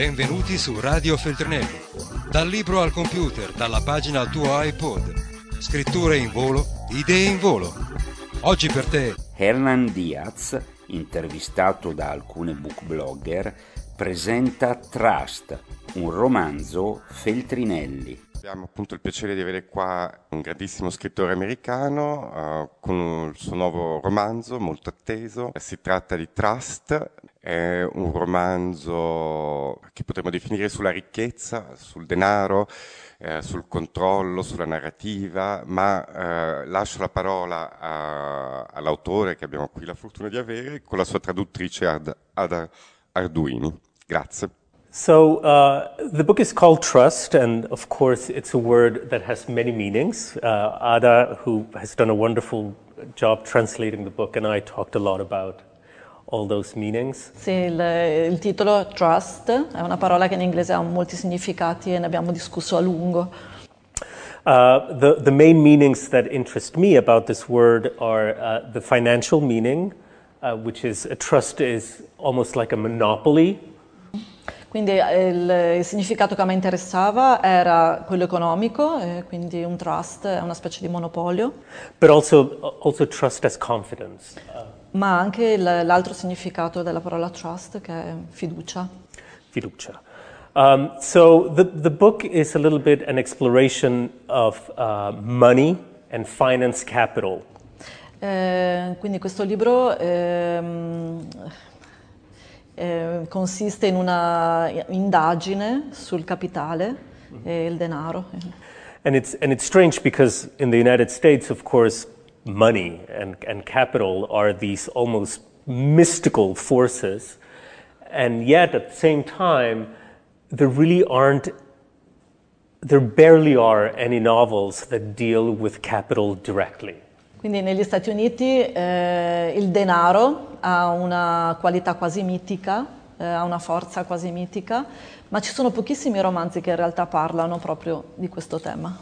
Benvenuti su Radio Feltrinelli. Dal libro al computer, dalla pagina al tuo iPod. Scritture in volo, idee in volo. Oggi per te. Hernan Diaz, intervistato da alcune book blogger, presenta Trust, un romanzo Feltrinelli. Abbiamo appunto il piacere di avere qua un grandissimo scrittore americano uh, con il suo nuovo romanzo molto atteso. Si tratta di Trust, è un romanzo che potremmo definire sulla ricchezza, sul denaro, eh, sul controllo, sulla narrativa, ma eh, lascio la parola a, all'autore che abbiamo qui la fortuna di avere con la sua traduttrice Ad, Ad Arduini. Grazie. So, uh, the book is called Trust, and of course, it's a word that has many meanings. Uh, Ada, who has done a wonderful job translating the book, and I talked a lot about all those meanings. Sì, il, il titolo Trust è una parola che in inglese ha molti significati e ne abbiamo discusso a lungo. Uh, the, the main meanings that interest me about this word are uh, the financial meaning, uh, which is a trust is almost like a monopoly Quindi eh, il, il, significato che a me interessava era quello economico, eh, quindi un trust è una specie di monopolio. But also, also trust as confidence. Ma anche il, l'altro significato della parola trust che è fiducia. Fiducia. Um, so the, the book is a little bit an exploration of uh, money and finance capital. Eh, quindi questo libro ehm, eh, consiste in una indagine sul capitale e il denaro. And it's, and it's strange because in the United States, of course, money and, and capital are these almost mystical forces. And yet, at the same time, there really aren't, there barely are any novels that deal with capital directly. Quindi negli Stati Uniti eh, il denaro ha una qualità quasi mitica, eh, ha una forza quasi mitica, ma ci sono pochissimi romanzi che in realtà parlano proprio di questo tema.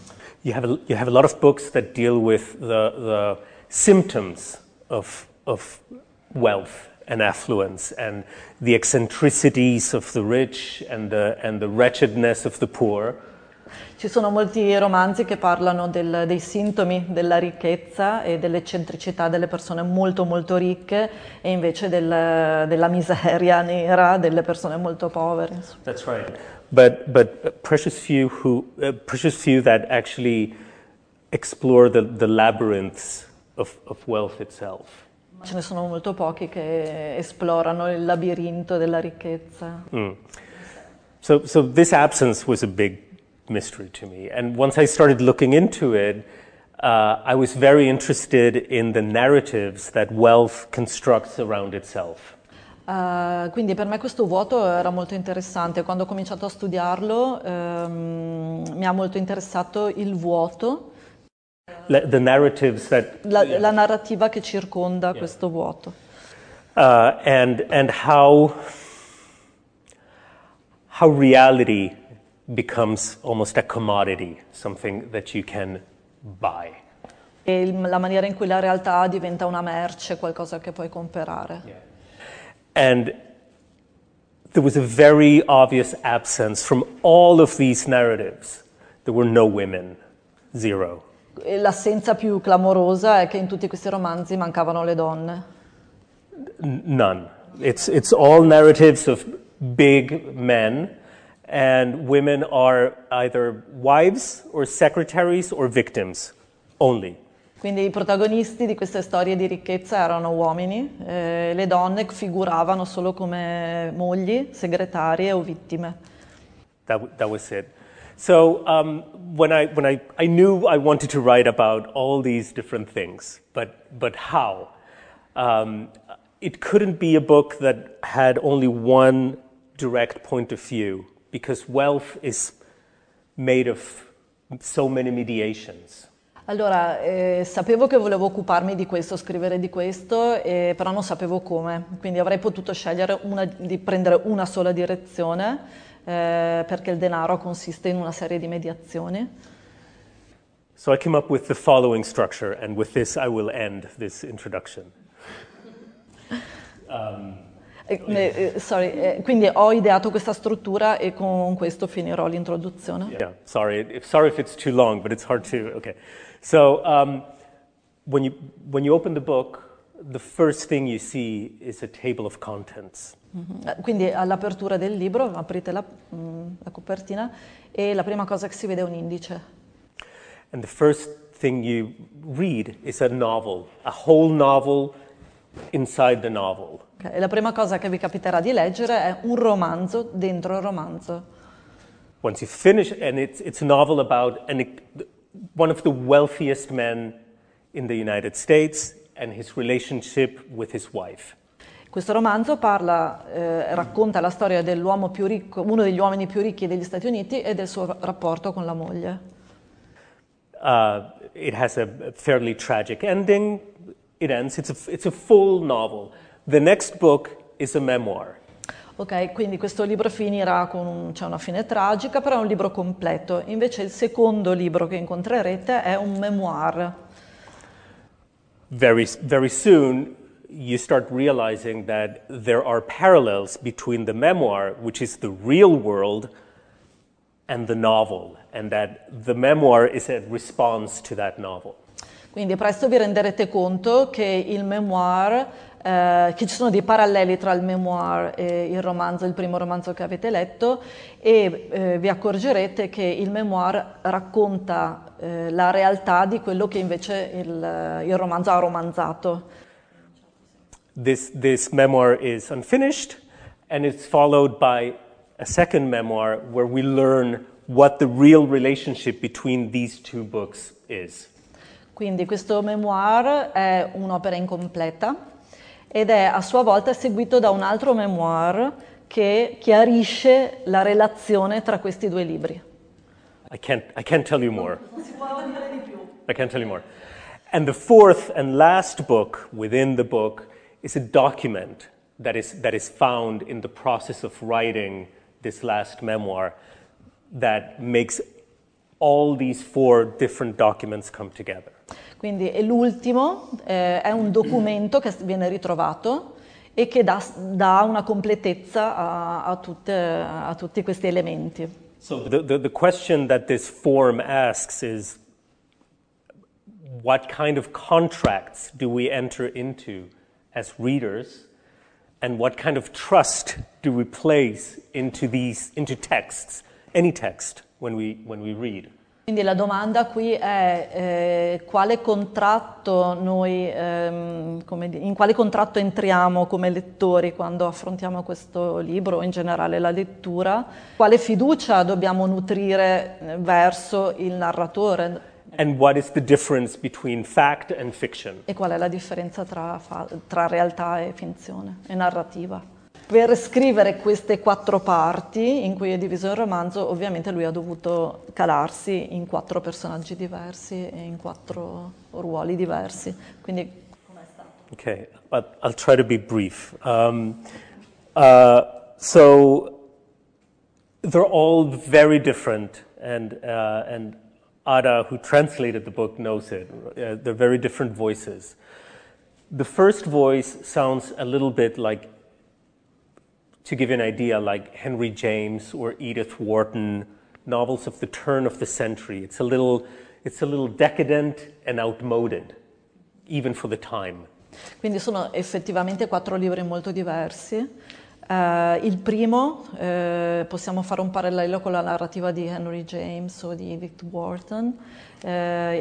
You have a, you have a lot of books that deal with the, the symptoms of, of wealth and affluence and the eccentricities of the rich and the, and the wretchedness of the poor. Ci sono molti romanzi che parlano del, dei sintomi della ricchezza e dell'eccentricità delle persone molto molto ricche e invece del, della miseria nera delle persone molto povere. That's right. But, but precious few who, uh, precious few that actually explore the, the labyrinths of, of wealth itself. Ce ne sono molto pochi che esplorano il labirinto della ricchezza. Mm. So, so this absence was a big mystery to me. And once I started looking into it, uh, I was very interested in the narratives that wealth constructs around itself. Uh, quindi per me questo vuoto era molto interessante. Quando ho cominciato a studiarlo um, mi ha molto interessato il vuoto. Narratives that, la, la, narrativa che circonda yeah. questo vuoto. Uh, and, and how, how reality becomes almost a commodity, something that you can buy. E la maniera in cui la realtà diventa una merce, qualcosa che puoi comprare. Yeah. And there was a very obvious absence from all of these narratives. There were no women, zero. E l'assenza più clamorosa è che in tutti questi romanzi mancavano le donne. None. It's, it's all narratives of big men and women are either wives or secretaries or victims only. Quindi i protagonisti di queste storie di ricchezza erano uomini, eh, le donne figuravano solo come mogli, segretarie o vittime. That, that was it. So um, when, I, when I, I knew I wanted to write about all these different things, but, but how? Um, it couldn't be a book that had only one direct point of view because wealth is made of so many mediations. Allora, eh, sapevo che volevo occuparmi di questo, scrivere di questo, eh, però non sapevo come. Quindi avrei potuto scegliere una, di prendere una sola direzione, eh, perché il denaro consiste in una serie di mediazioni. So I came up with the following structure, and with this I will end this introduction. Um, Eh, eh, sorry, eh, quindi ho ideato questa struttura e con questo finirò l'introduzione. Yeah, sorry. Sorry if it's too long, but it's hard to. Okay. So um, when, you, when you open the book, the first thing you see is a table of contents. Mm-hmm. Quindi all'apertura del libro aprite la, mm, la copertina e la prima cosa che si vede è un indice. And the first thing you read is a novel, a whole novel inside the novel. Okay. la prima cosa che vi capiterà di leggere è un romanzo dentro il romanzo. Once you finish, and it's, it's a novel about an, one of the wealthiest men in the United States and his relationship with his wife. Questo romanzo parla, eh, racconta la storia dell'uomo più ricco, uno degli uomini più ricchi degli Stati Uniti e del suo rapporto con la moglie. Uh, it has a fairly tragic ending. It ends. It's a, it's a full novel. The next book is a memoir. Ok, quindi questo libro finirà con un, c'è una fine tragica, però è un libro completo. Invece il secondo libro che incontrerete è un memoir. Very, very soon you start realizing that there are parallels between the memoir, which is the real world, and the novel, and that the memoir is a response to that novel. Quindi presto vi renderete conto che il memoir eh, che ci sono dei paralleli tra il memoir e il romanzo, il primo romanzo che avete letto e eh, vi accorgerete che il memoir racconta eh, la realtà di quello che invece il, il romanzo ha romanzato. This, this memoir is unfinished and it's followed by a second memoir where we learn what the real relationship between these two books is. Quindi questo memoir è un'opera incompleta ed è a sua volta seguito da un altro memoir che chiarisce la relazione tra questi due libri. I can't, I can't tell you more. I can't tell you more. And the fourth and last book within the book is a document that is, that is found in the process of writing this last memoir that makes all these four different documents come together. Quindi l'ultimo eh, è un documento che viene ritrovato e che dà, dà una completezza a, a, tutte, a, tutti questi elementi. So the, the, the question that this form asks is what kind of contracts do we enter into as readers and what kind of trust do we place into these into texts any text when we when we read Quindi la domanda qui è eh, quale contratto noi, ehm, in quale contratto entriamo come lettori quando affrontiamo questo libro o in generale la lettura, quale fiducia dobbiamo nutrire eh, verso il narratore. E qual è la differenza tra, tra realtà e finzione e narrativa? Per scrivere queste quattro parti in cui è diviso il romanzo, ovviamente lui ha dovuto calarsi in quattro personaggi diversi e in quattro ruoli diversi. Quindi? Okay, I'll try to be brief. Um, uh, so they're all very different, and uh, and Ada, who translated the book, knows it. Uh, they're very different voices. The first voice sounds a little bit like to give you an idea, like Henry James or Edith Wharton, novels of the turn of the century. It's a little, it's a little decadent and outmoded, even for the time. Quindi sono effettivamente quattro libri molto diversi. Uh, il primo, uh, possiamo fare un parallelo con la narrativa di Henry James o di Edith Wharton, uh,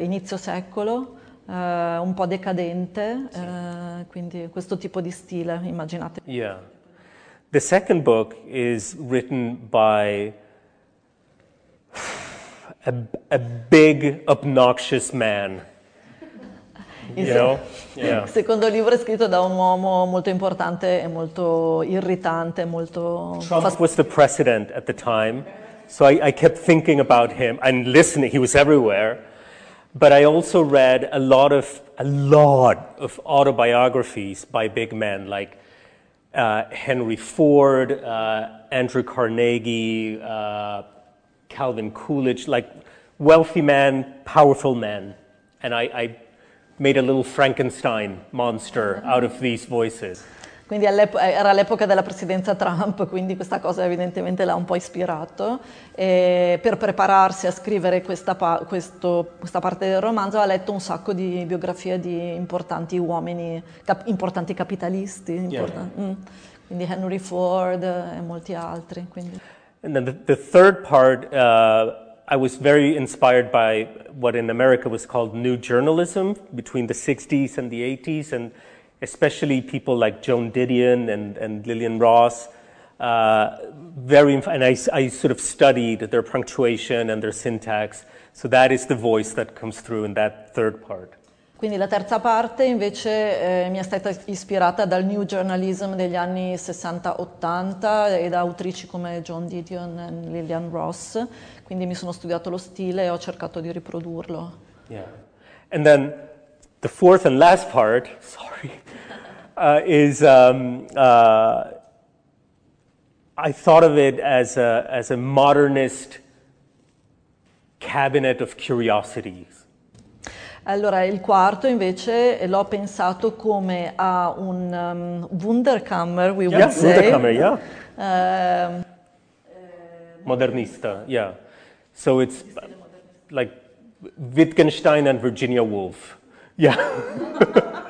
inizio secolo, un po' decadente, quindi questo tipo di stile, immaginate. Yeah. The second book is written by a, a big, obnoxious man. You know? yeah. Il secondo libro è scritto da un uomo molto importante e molto irritante, molto... Trump fast- was the president at the time, so I, I kept thinking about him and listening. He was everywhere. But I also read a lot of, a lot of autobiographies by big men like Henry Ford, uh, Andrew Carnegie, uh, Calvin Coolidge, like wealthy men, powerful men. And I, I made a little Frankenstein monster out of these voices. Quindi era l'epoca della presidenza Trump, quindi questa cosa evidentemente l'ha un po' ispirato. E per prepararsi a scrivere questa, pa- questo, questa, parte del romanzo ha letto un sacco di biografie di importanti uomini, cap- importanti capitalisti, important- yeah. mm. quindi Henry Ford e molti altri. Quindi. And then the, the third part, uh, I was very inspired by what in America was called new journalism between the 60s and the 80s. and especially people like Joan Didion and, and Lillian Ross. Uh, very, and I, I sort of studied their punctuation and their syntax. So that is the voice that comes through in that third part. Quindi la terza parte invece eh, mi è stata ispirata dal new journalism degli anni 60-80 e da autrici come John Didion e Lillian Ross, quindi mi sono studiato lo stile e ho cercato di riprodurlo. Yeah. And then the fourth and last part, sorry, uh, is um, uh, I thought of it as a, as a modernist cabinet of curiosities. Allora, il quarto invece l'ho pensato come a un um, Wunderkammer, we yeah, would say. Wunderkammer, yeah. Um, Modernista, yeah. So it's like Wittgenstein and Virginia Woolf. Yeah.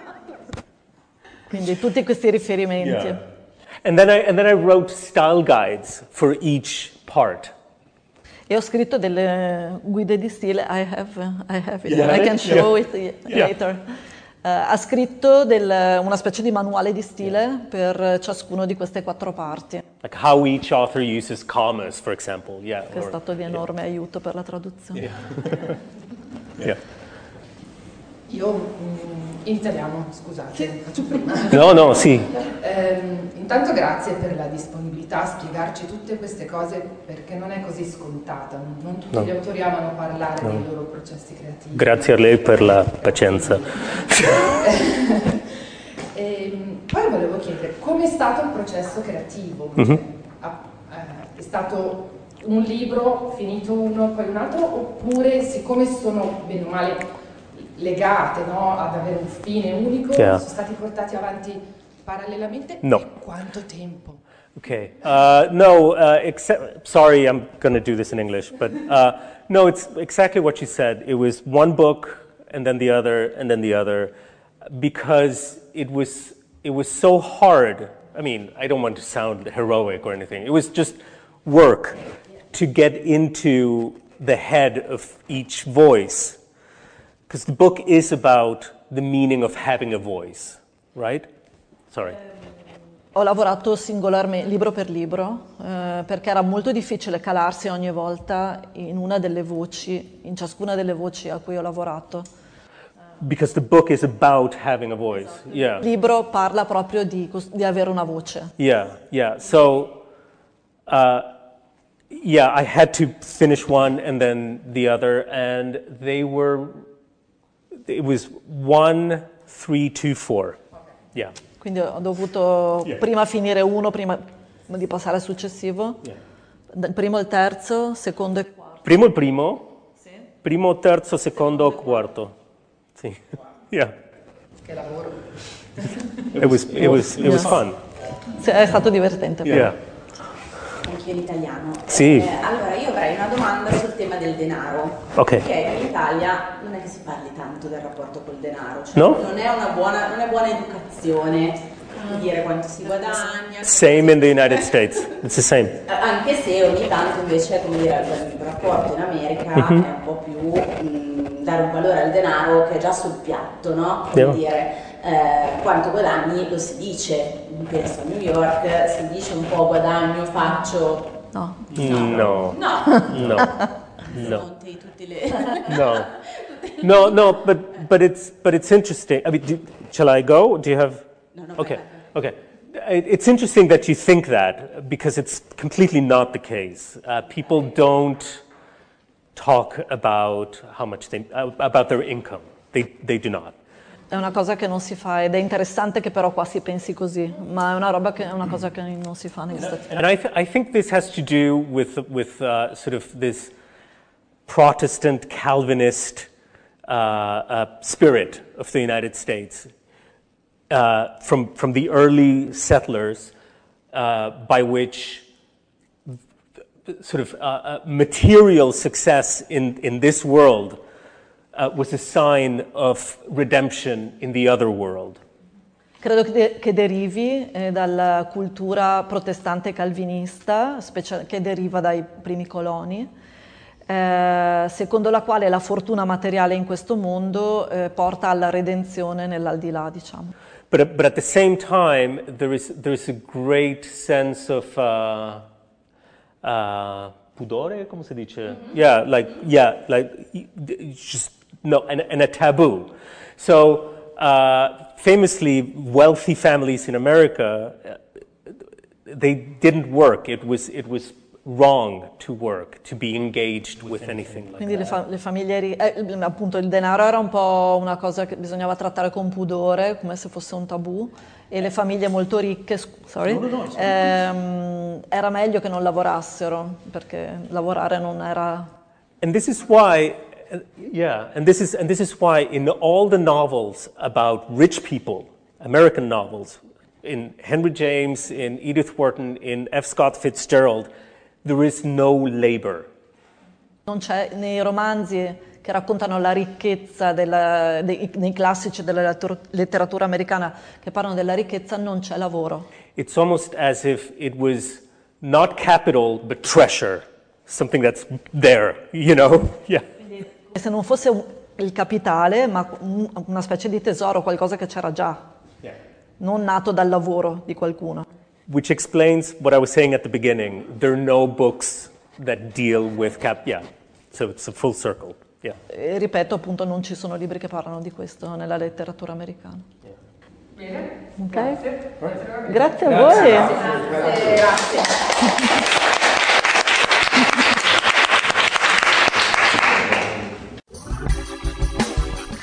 Quindi tutti questi riferimenti. Yeah. And then, I, and then I wrote style guides for each part. E ho scritto delle guide di stile, I have, I have it, yeah. I can show yeah. it later. Uh, ha scritto del, una specie di manuale di stile per ciascuno di queste quattro parti. Like how each author uses commas, for example. Yeah, che or, è stato di enorme aiuto per la traduzione. yeah. Io in italiano, scusate, faccio prima. No, no, sì. Eh, intanto grazie per la disponibilità a spiegarci tutte queste cose perché non è così scontata, non tutti no. gli autori amano parlare no. dei loro processi creativi. Grazie a lei per la pazienza. e, ehm, poi volevo chiedere, come è stato il processo creativo? Mm-hmm. È stato un libro, finito uno, poi un altro, oppure siccome sono bene o male legate no, ad avere un fine unico, yeah. sono stati portati avanti parallelamente? No. Quanto tempo? Okay. Uh, no, uh, except, sorry, I'm going to do this in English, but uh, no, it's exactly what you said. It was one book and then the other and then the other because it was, it was so hard. I mean, I don't want to sound heroic or anything. It was just work to get into the head of each voice because the book is about the meaning of having a voice, right? Sorry. Ho lavorato singolarmente, libro per libro, eh, perché era molto difficile calarsi ogni volta in una delle voci, in ciascuna delle voci a cui ho lavorato. Because the book is about having a voice. Yeah. Il libro parla proprio di, di avere una voce. Yeah, yeah. So, uh, yeah, I had to finish one and then the other, and they were it was one, three, two, four. Yeah. Quindi ho dovuto yeah. prima finire uno prima di passare al successivo. Yeah. Primo il terzo, secondo e quarto. Primo il primo. Sì. Primo, terzo, secondo, quarto. Sì. Yeah. Che lavoro. it was, it was, it was fun. È stato divertente. Yeah anch'io in italiano. Sì. Eh, allora, io avrei una domanda sul tema del denaro. Ok. Perché in Italia non è che si parli tanto del rapporto col denaro, cioè no? non, è una buona, non è buona educazione di dire quanto si guadagna. Same in the United States, it's the same. Eh, anche se ogni tanto invece, come dire, il rapporto in America mm-hmm. è un po' più mh, mm, dare un valore al denaro che è già sul piatto, no? Come yeah. dire, eh, quanto guadagni lo si dice, penso a New York, si dice un po' guadagno, faccio... No. No. No. No. No. no. No, no, but but it's but it's interesting. I mean, do, shall I go? Do you have? No, no. Okay, okay. It's interesting that you think that because it's completely not the case. Uh, people don't talk about how much they about their income. They they do not. È una cosa che non si fa ed è interessante che però qua si pensi così, ma è una roba che è una cosa che non si fa negli Stati Uniti. And I, th- I think this has to do with with uh, sort of this Protestant Calvinist uh, uh, spirit of the United States. uh, from, from the early settlers uh, by which sort of uh, uh, material success in, in this world uh, was a sign of redemption in the other world. Credo che, de- che derivi eh, dalla cultura protestante calvinista, specia- che deriva dai primi coloni, eh, secondo la quale la fortuna materiale in questo mondo eh, porta alla redenzione nell'aldilà, diciamo. But, but at the same time, there is, there is a great sense of uh, uh, pudore, come si dice? Mm-hmm. Yeah, like, yeah, like, just, no, and, and a taboo. So, uh, famously, wealthy families in America, uh, they didn't work. It was, it was wrong to work, to be engaged with anything like Quindi le, fa- le, famiglie, eh, appunto il denaro era un po' una cosa che bisognava trattare con pudore, come se fosse un tabù, e le famiglie molto ricche, sorry, no, no, no, ehm, era meglio che non lavorassero, perché lavorare non era... And this is why, yeah, and this is, and this is why in all the novels about rich people, American novels, in Henry James, in Edith Wharton, in F. Scott Fitzgerald, there is no labor. Non c'è nei romanzi che raccontano la ricchezza della, dei, nei classici della letteratura americana che parlano della ricchezza non c'è lavoro. It's almost as if it was not capital but treasure, something that's there, you know? Yeah. Se non fosse il capitale, ma una specie di tesoro, qualcosa che c'era già, yeah. non nato dal lavoro di qualcuno. which explains what I was saying at the beginning. There are no books that deal with cap. Yeah, so it's a full circle. Yeah. E ripeto, appunto, non ci sono libri che parlano di questo nella letteratura americana. Yeah. Bene. Okay. Grazie. Grazie a voi. Grazie. Grazie.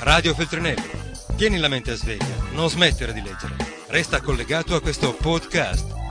Radio Feltrinelli. Tieni la mente sveglia, non smettere di leggere. Resta collegato a questo podcast